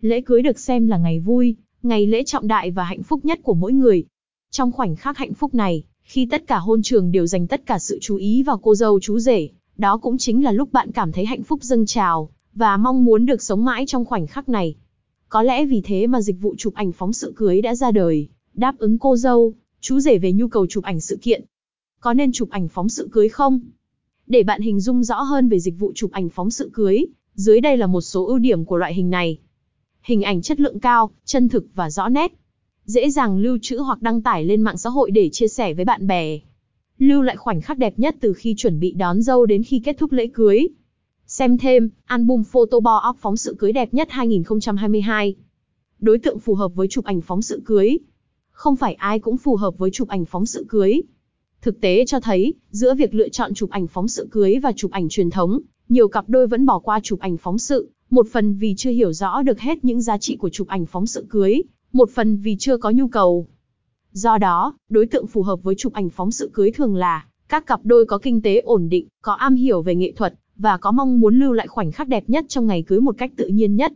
Lễ cưới được xem là ngày vui, ngày lễ trọng đại và hạnh phúc nhất của mỗi người. Trong khoảnh khắc hạnh phúc này, khi tất cả hôn trường đều dành tất cả sự chú ý vào cô dâu chú rể, đó cũng chính là lúc bạn cảm thấy hạnh phúc dâng trào, và mong muốn được sống mãi trong khoảnh khắc này. Có lẽ vì thế mà dịch vụ chụp ảnh phóng sự cưới đã ra đời, đáp ứng cô dâu, chú rể về nhu cầu chụp ảnh sự kiện. Có nên chụp ảnh phóng sự cưới không? Để bạn hình dung rõ hơn về dịch vụ chụp ảnh phóng sự cưới, dưới đây là một số ưu điểm của loại hình này. Hình ảnh chất lượng cao, chân thực và rõ nét. Dễ dàng lưu trữ hoặc đăng tải lên mạng xã hội để chia sẻ với bạn bè. Lưu lại khoảnh khắc đẹp nhất từ khi chuẩn bị đón dâu đến khi kết thúc lễ cưới. Xem thêm, album photo bo óc phóng sự cưới đẹp nhất 2022. Đối tượng phù hợp với chụp ảnh phóng sự cưới. Không phải ai cũng phù hợp với chụp ảnh phóng sự cưới. Thực tế cho thấy, giữa việc lựa chọn chụp ảnh phóng sự cưới và chụp ảnh truyền thống, nhiều cặp đôi vẫn bỏ qua chụp ảnh phóng sự, một phần vì chưa hiểu rõ được hết những giá trị của chụp ảnh phóng sự cưới, một phần vì chưa có nhu cầu. Do đó, đối tượng phù hợp với chụp ảnh phóng sự cưới thường là các cặp đôi có kinh tế ổn định, có am hiểu về nghệ thuật và có mong muốn lưu lại khoảnh khắc đẹp nhất trong ngày cưới một cách tự nhiên nhất.